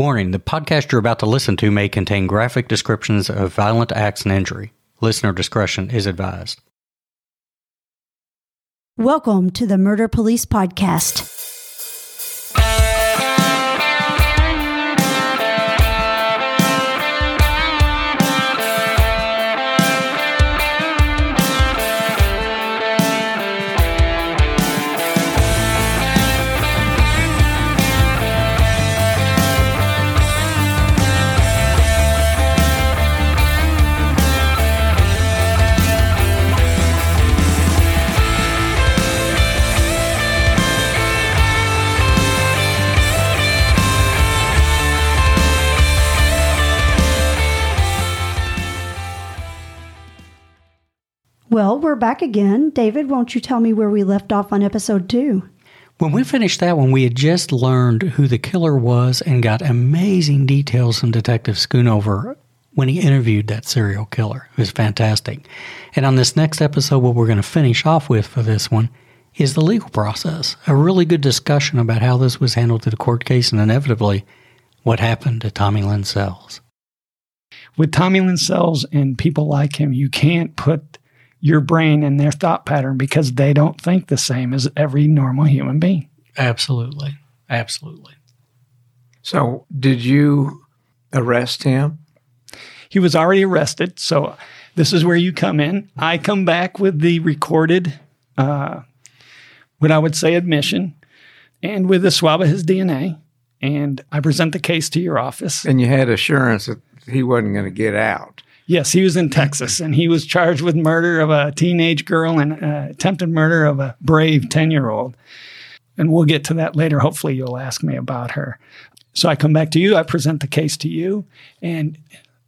Warning the podcast you're about to listen to may contain graphic descriptions of violent acts and injury. Listener discretion is advised. Welcome to the Murder Police Podcast. Well, we're back again. David, won't you tell me where we left off on episode two? When we finished that one, we had just learned who the killer was and got amazing details from Detective Schoonover when he interviewed that serial killer. It was fantastic. And on this next episode, what we're going to finish off with for this one is the legal process. A really good discussion about how this was handled in the court case and inevitably what happened to Tommy Lynn Sells. With Tommy Lynn Sells and people like him, you can't put your brain and their thought pattern because they don't think the same as every normal human being. Absolutely. Absolutely. So, did you arrest him? He was already arrested. So, this is where you come in. I come back with the recorded, uh, what I would say, admission and with a swab of his DNA. And I present the case to your office. And you had assurance that he wasn't going to get out. Yes, he was in Texas and he was charged with murder of a teenage girl and uh, attempted murder of a brave 10 year old. And we'll get to that later. Hopefully, you'll ask me about her. So I come back to you, I present the case to you. And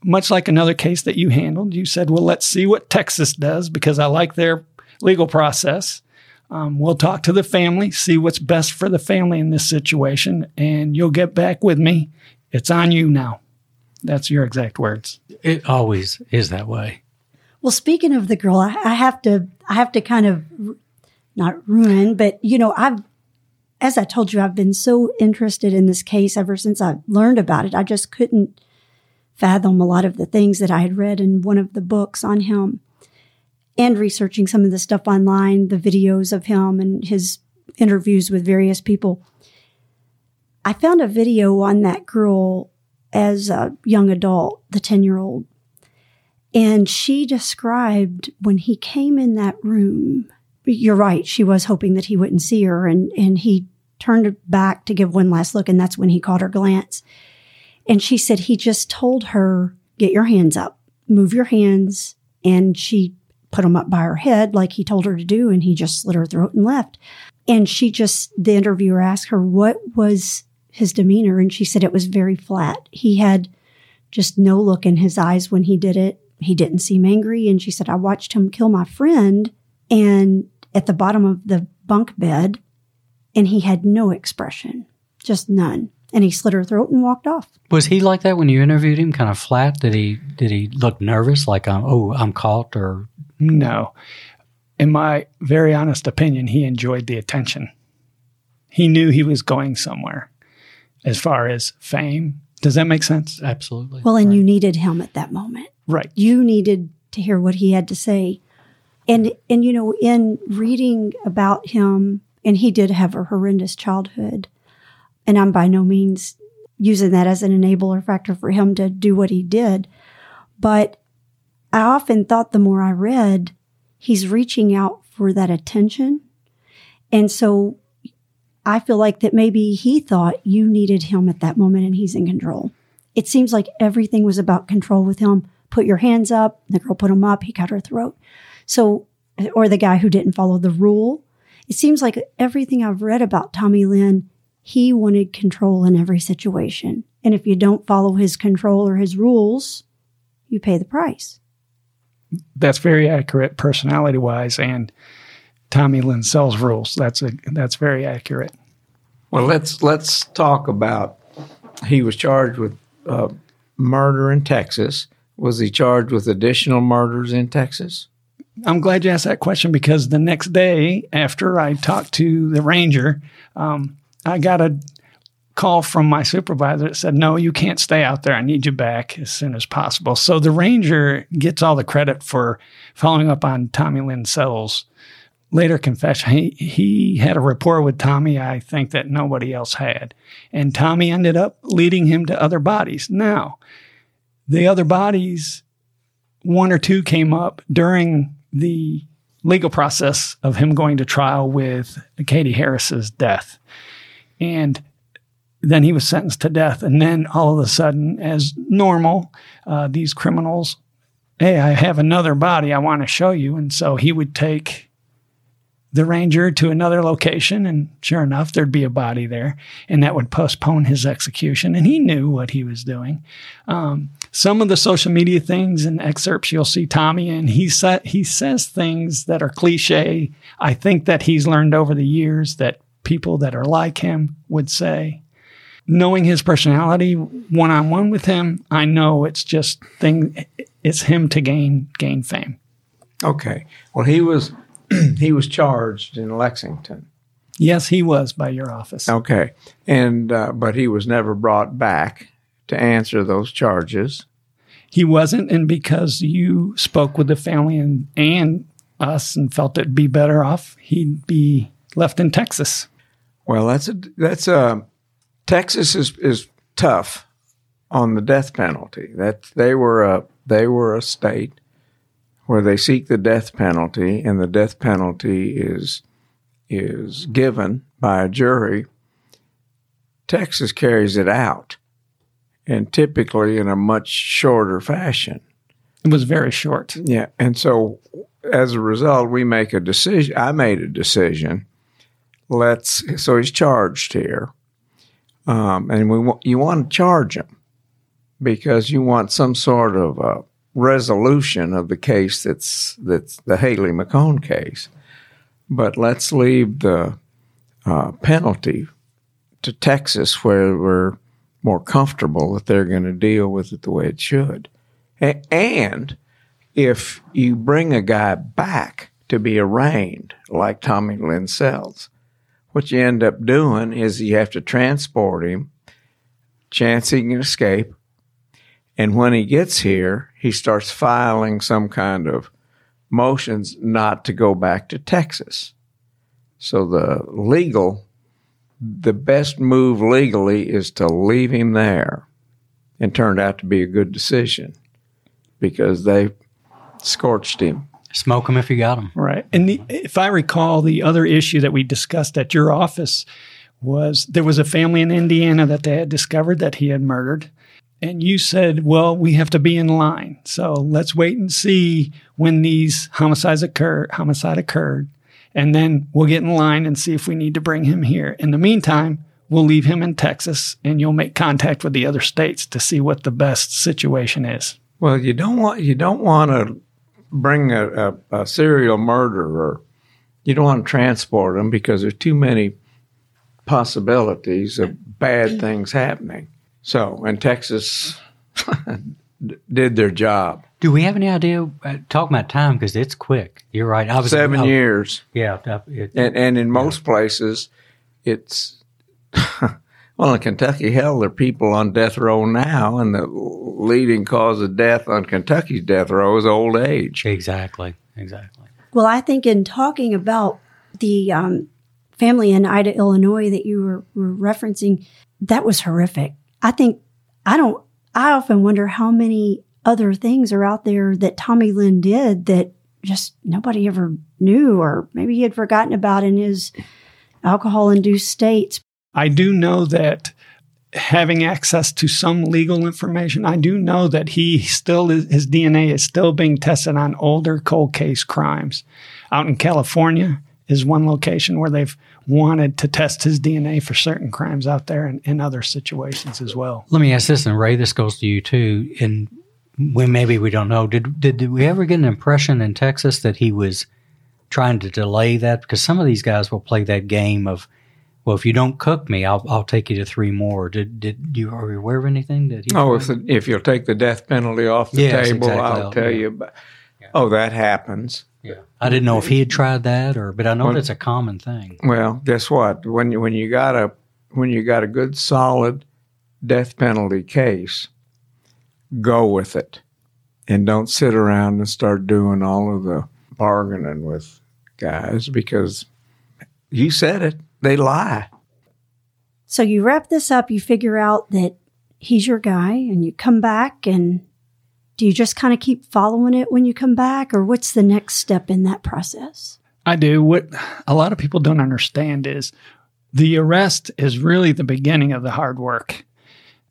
much like another case that you handled, you said, well, let's see what Texas does because I like their legal process. Um, we'll talk to the family, see what's best for the family in this situation, and you'll get back with me. It's on you now. That's your exact words. It always is that way. Well, speaking of the girl, I, I have to, I have to kind of not ruin, but you know, I've, as I told you, I've been so interested in this case ever since I learned about it. I just couldn't fathom a lot of the things that I had read in one of the books on him and researching some of the stuff online, the videos of him and his interviews with various people. I found a video on that girl as a young adult, the 10 year old. And she described when he came in that room, you're right, she was hoping that he wouldn't see her. And, and he turned back to give one last look. And that's when he caught her glance. And she said he just told her, get your hands up, move your hands. And she put them up by her head like he told her to do. And he just slit her throat and left. And she just, the interviewer asked her, what was his demeanor and she said it was very flat. He had just no look in his eyes when he did it. He didn't seem angry. And she said, I watched him kill my friend and at the bottom of the bunk bed and he had no expression, just none. And he slit her throat and walked off. Was he like that when you interviewed him? Kind of flat? Did he did he look nervous? Like, um, oh, I'm caught? Or no? In my very honest opinion, he enjoyed the attention. He knew he was going somewhere as far as fame. Does that make sense? Absolutely. Well, and right. you needed him at that moment. Right. You needed to hear what he had to say. And and you know, in reading about him, and he did have a horrendous childhood. And I'm by no means using that as an enabler factor for him to do what he did. But I often thought the more I read, he's reaching out for that attention. And so I feel like that maybe he thought you needed him at that moment and he's in control. It seems like everything was about control with him. Put your hands up. The girl put them up. He cut her throat. So, or the guy who didn't follow the rule. It seems like everything I've read about Tommy Lynn, he wanted control in every situation. And if you don't follow his control or his rules, you pay the price. That's very accurate personality wise. And Tommy Lynn Sells rules. That's a that's very accurate. Well, let's let's talk about. He was charged with uh, murder in Texas. Was he charged with additional murders in Texas? I'm glad you asked that question because the next day after I talked to the ranger, um, I got a call from my supervisor that said, No, you can't stay out there. I need you back as soon as possible. So the ranger gets all the credit for following up on Tommy Lynn Sells' later confession. He, he had a rapport with Tommy, I think, that nobody else had. And Tommy ended up leading him to other bodies. Now, the other bodies, one or two came up during the legal process of him going to trial with Katie Harris's death. And then he was sentenced to death. And then all of a sudden, as normal, uh, these criminals, hey, I have another body I want to show you. And so he would take the ranger to another location, and sure enough, there'd be a body there, and that would postpone his execution. And he knew what he was doing. Um, some of the social media things and excerpts you'll see Tommy and he sa- he says things that are cliche. I think that he's learned over the years that people that are like him would say. Knowing his personality one on one with him, I know it's just thing. It's him to gain gain fame. Okay. Well, he was he was charged in Lexington. Yes, he was by your office. Okay, and uh, but he was never brought back to answer those charges. He wasn't, and because you spoke with the family and and us and felt it'd be better off, he'd be left in Texas. Well, that's a that's a Texas is is tough on the death penalty. That they were a they were a state where they seek the death penalty, and the death penalty is is given by a jury. Texas carries it out, and typically in a much shorter fashion. It was very short. Yeah, and so as a result, we make a decision. I made a decision. Let's so he's charged here, um, and we you want to charge him because you want some sort of uh, resolution of the case that's that's the Haley McHone case. But let's leave the uh, penalty to Texas, where we're more comfortable that they're going to deal with it the way it should. A- and if you bring a guy back to be arraigned, like Tommy Lynn Sells, what you end up doing is you have to transport him, chance he can escape, and when he gets here, he starts filing some kind of motions not to go back to Texas. So the legal, the best move legally is to leave him there and turned out to be a good decision because they scorched him. Smoke him if you got him. Right. And the, if I recall, the other issue that we discussed at your office was there was a family in Indiana that they had discovered that he had murdered. And you said, well, we have to be in line. So let's wait and see when these homicides occur, homicide occurred. And then we'll get in line and see if we need to bring him here. In the meantime, we'll leave him in Texas and you'll make contact with the other states to see what the best situation is. Well, you don't want you don't want to bring a, a, a serial murderer. You don't want to transport them because there's too many possibilities of bad things happening. So, and Texas did their job. Do we have any idea? Uh, talking about time because it's quick. You're right. I was Seven I- years, Yeah, it, and and in most places, it's well in Kentucky. Hell, there are people on death row now, and the leading cause of death on Kentucky's death row is old age. exactly, exactly. Well, I think in talking about the um, family in Ina, Illinois that you were, were referencing, that was horrific. I think I don't. I often wonder how many other things are out there that Tommy Lynn did that just nobody ever knew, or maybe he had forgotten about in his alcohol-induced states. I do know that having access to some legal information, I do know that he still is, his DNA is still being tested on older cold case crimes. Out in California is one location where they've wanted to test his DNA for certain crimes out there and in other situations as well. Let me ask this, and Ray, this goes to you too. And when maybe we don't know, did, did did we ever get an impression in Texas that he was trying to delay that? Because some of these guys will play that game of, well, if you don't cook me, I'll I'll take you to three more. Did did you are you aware of anything that he? Oh, if the, if you'll take the death penalty off the Yes, table, exactly. I'll tell Yeah. you. About, Oh, that happens. Yeah, I didn't know if he had tried that or, but I know Well- that's a common thing. Well, guess what? When you when you got a when you got a good solid death penalty case, go with it and don't sit around and start doing all of the bargaining with guys because you said it, they lie. So you wrap this up, you figure out that he's your guy, and you come back and do you just kind of keep following it when you come back, or what's the next step in that process? I do. What a lot of people don't understand is the arrest is really the beginning of the hard work.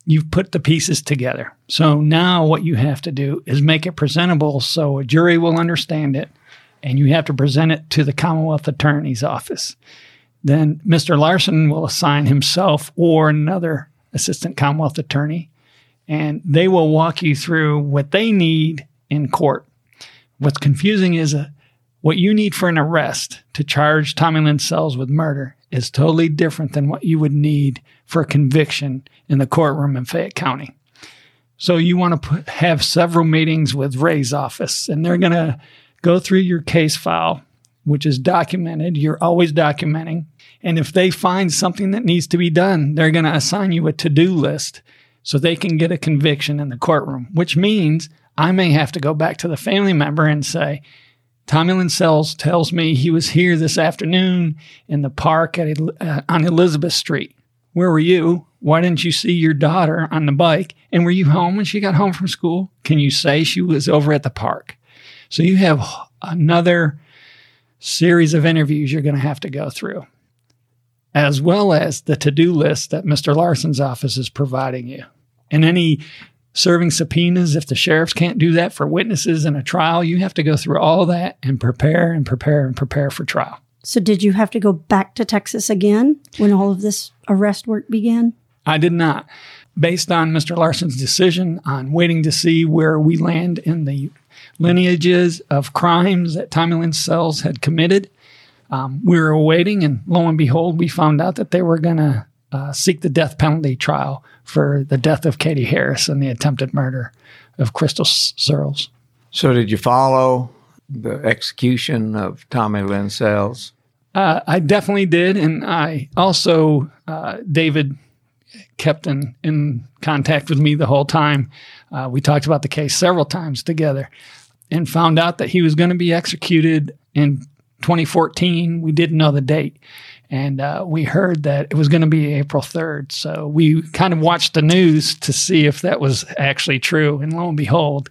You've put the pieces together. So now what you have to do is make it presentable so a jury will understand it, and you have to present it to the Commonwealth Attorney's Office. Then Mr. Larson will assign himself or another assistant Commonwealth Attorney, and they will walk you through what they need in court. What's confusing is uh, what you need for an arrest to charge Tommy Lynn Sells with murder is totally different than what you would need for a conviction in the courtroom in Fayette County. So you want to have several meetings with Ray's office, and they're going to go through your case file, which is documented. You're always documenting. And if they find something that needs to be done, they're going to assign you a to do list so they can get a conviction in the courtroom, which means I may have to go back to the family member and say, Tommy Lynn Sells tells me he was here this afternoon in the park at, uh, on Elizabeth Street. Where were you? Why didn't you see your daughter on the bike? And were you home when she got home from school? Can you say she was over at the park? So you have another series of interviews you're going to have to go through, as well as the to do list that Mr. Larson's office is providing you. And any serving subpoenas, if the sheriffs can't do that for witnesses in a trial, you have to go through all that and prepare and prepare and prepare for trial. So, did you have to go back to Texas again when all of this arrest work began? I did not. Based on Mr. Larson's decision on waiting to see where we land in the lineages of crimes that Tommy Lynn Sells had committed, um, we were waiting, and lo and behold, we found out that they were going to uh, seek the death penalty trial for the death of Katie Harris and the attempted murder of Krystal Surles. So, did you follow the execution of Tommy Lynn Sells? Uh, I definitely did, and I also uh, David kept in in contact with me the whole time. Uh, we talked about the case several times together, and found out that he was going to be executed in 2014. We didn't know the date, and uh, we heard that it was going to be April 3rd. So we kind of watched the news to see if that was actually true, and lo and behold.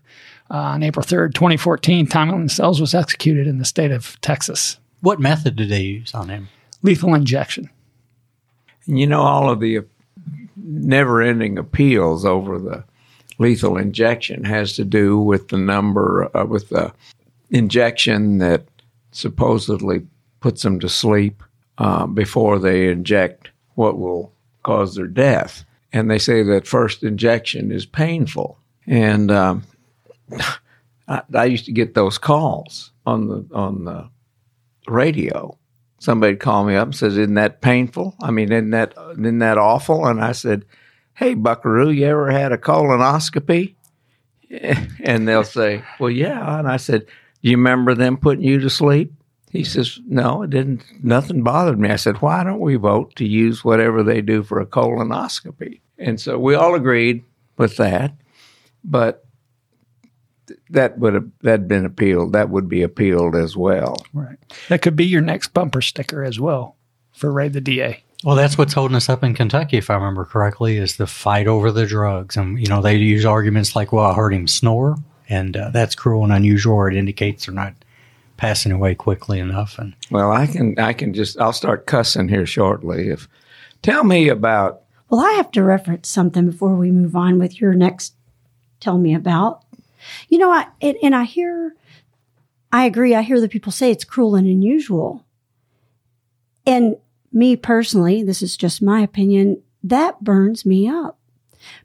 Uh, on April 3rd, 2014, Tommy Lynn Sells was executed in the state of Texas. What method did they use on him? Lethal injection. And you know, all of the never ending appeals over the lethal injection has to do with the number, uh, with the injection that supposedly puts them to sleep uh, before they inject what will cause their death. And they say that first injection is painful. And um, I, I used to get those calls on the on the radio. Somebody called me up and says, "Isn't that painful? I mean, isn't that isn't that awful?" And I said, "Hey, Buckaroo, you ever had a colonoscopy?" And they'll say, "Well, yeah." And I said, "Do you remember them putting you to sleep?" He says, "No, it didn't. Nothing bothered me." I said, "Why don't we vote to use whatever they do for a colonoscopy?" And so we all agreed with that, but that would have that been appealed. That would be appealed as well. Right. That could be your next bumper sticker as well for Ray the DA. Well, that's what's holding us up in Kentucky, if I remember correctly, is the fight over the drugs. And, you know, they use arguments like, well, I heard him snore, and uh, that's cruel and unusual, or it indicates they're not passing away quickly enough. And Well, I can I can just I'll start cussing here shortly. If tell me about Well, I have to reference something before we move on with your next tell me about. You know, I and, and I hear I agree. I hear the people say it's cruel and unusual. And me personally, this is just my opinion, that burns me up.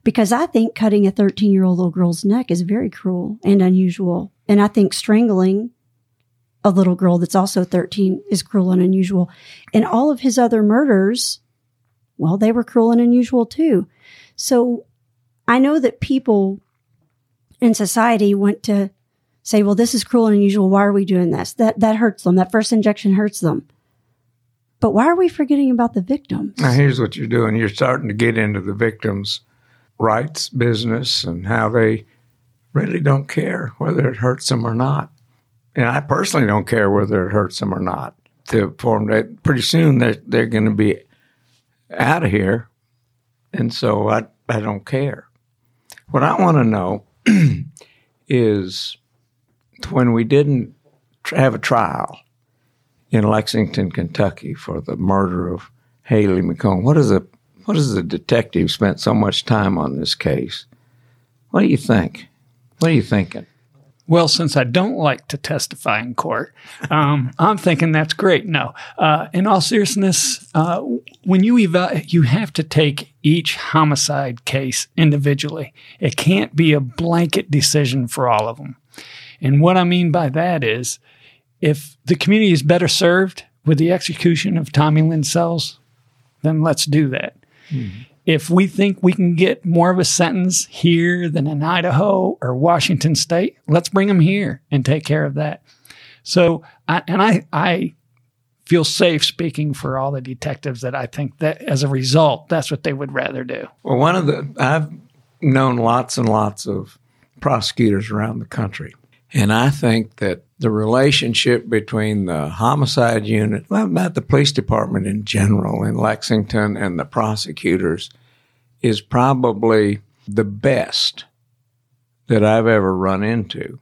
Because I think cutting a 13 year old little girl's neck is very cruel and unusual. And I think strangling a little girl that's also 13 is cruel and unusual. And all of his other murders, well, they were cruel and unusual too. So I know that people in society want to say, well, this is cruel and unusual. Why are we doing this? That, that hurts them. That first injection hurts them. But why are we forgetting about the victims? Now, here's what you're doing you're starting to get into the victims' rights business and how they really don't care whether it hurts them or not. And I personally don't care whether it hurts them or not. To form that pretty soon they're they're going to be out of here, and so I I don't care. What I want to know is when we didn't have a trial in Lexington, Kentucky, for the murder of Haley McHone, What is a what is the detective spent so much time on this case? What do you think? What are you thinking? Well, since I don't like to testify in court, um, I'm thinking that's great. No, uh, in all seriousness, uh, when you evaluate, you have to take each homicide case individually. It can't be a blanket decision for all of them. And what I mean by that is, if the community is better served with the execution of Tommy Lynn Sells, then let's do that. If we think we can get more of a sentence here than in Idaho or Washington State, let's bring them here and take care of that. So, I, and I, I feel safe speaking for all the detectives that I think that as a result, that's what they would rather do. Well, one of the, I've known lots and lots of prosecutors around the country. And I think that the relationship between the homicide unit, well, not the police department in general in Lexington and the prosecutors, is probably the best that I've ever run into.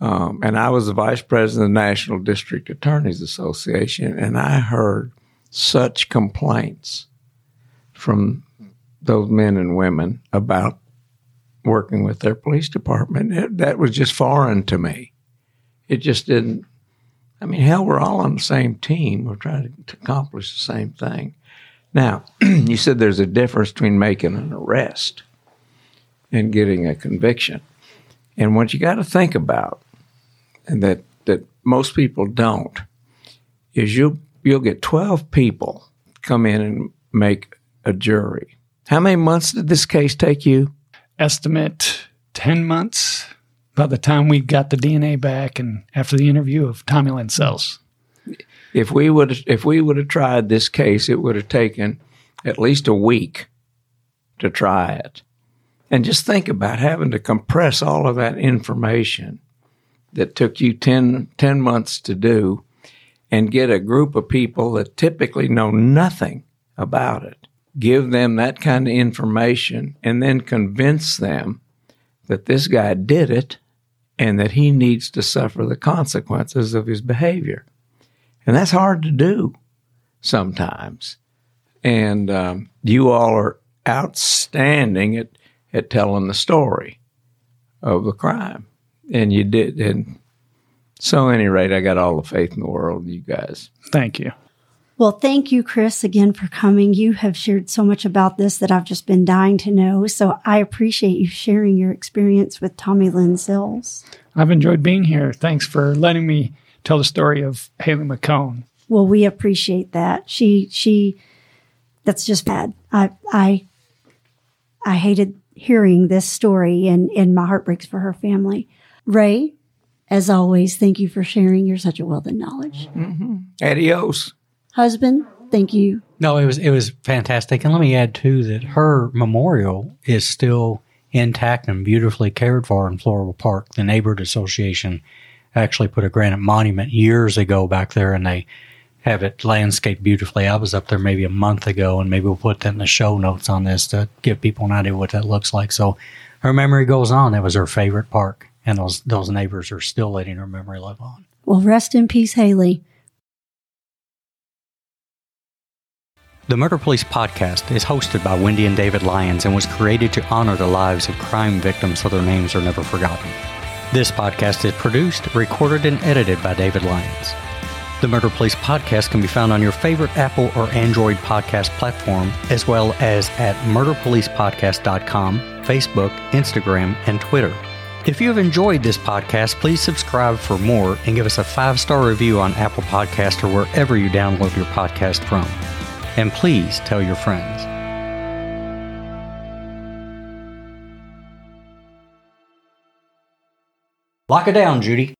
Um, and I was the vice president of the National District Attorneys Association, and I heard such complaints from those men and women about working with their police department. It, that was just foreign to me. It just didn't. I mean, hell, we're all on the same team. We're trying to, accomplish the same thing. Now, you said there's a difference between making an arrest and getting a conviction. And what you got to think about, and that, that most people don't, is you'll, you'll get 12 people come in and make a jury. How many months did this case take you? Estimate 10 months by the time we got the DNA back and after the interview of Tommy Lynn Sells. If we would if we would have tried this case, it would have taken at least a week to try it. And just think about having to compress all of that information that took you 10, 10 months to do and get a group of people that typically know nothing about it give them that kind of information, and then convince them that this guy did it and that he needs to suffer the consequences of his behavior. And that's hard to do sometimes. And um, you all are outstanding at, at telling the story of the crime. And you did. And so, at any rate, I got all the faith in the world, in you guys. Thank you. Well, thank you, Chris, again for coming. You have shared so much about this that I've just been dying to know. So I appreciate you sharing your experience with Tommy Lynn Sells. I've enjoyed being here. Thanks for letting me tell the story of Haley McHone. Well, we appreciate that. She she that's just bad. I I I hated hearing this story and, and my heart breaks for her family. Ray, as always, thank you for sharing your such a wealth of knowledge. Mm-hmm. Adios husband. Thank you. No, it was it was fantastic, and let me add too that her memorial is still intact and beautifully cared for in Floral Park. The neighborhood association actually put a granite monument years ago back there, and they have it landscaped beautifully. I was up there maybe a month ago, and maybe we'll put that in the show notes on this to give people an idea what that looks like. So her memory goes on. That was her favorite park, and those those neighbors are still letting her memory live on. Well, rest in peace, Haley. The Murder Police podcast is hosted by Wendy and David Lyons and was created to honor the lives of crime victims so their names are never forgotten. This podcast is produced, recorded, and edited by David Lyons. The Murder Police podcast can be found on your favorite Apple or Android podcast platform, as well as at murderpolicepodcast.com, Facebook, Instagram, and Twitter. If you have enjoyed this podcast, please subscribe for more and give us a five star review on Apple Podcast or wherever you download your podcast from. And please tell your friends. Lock it down, Judy.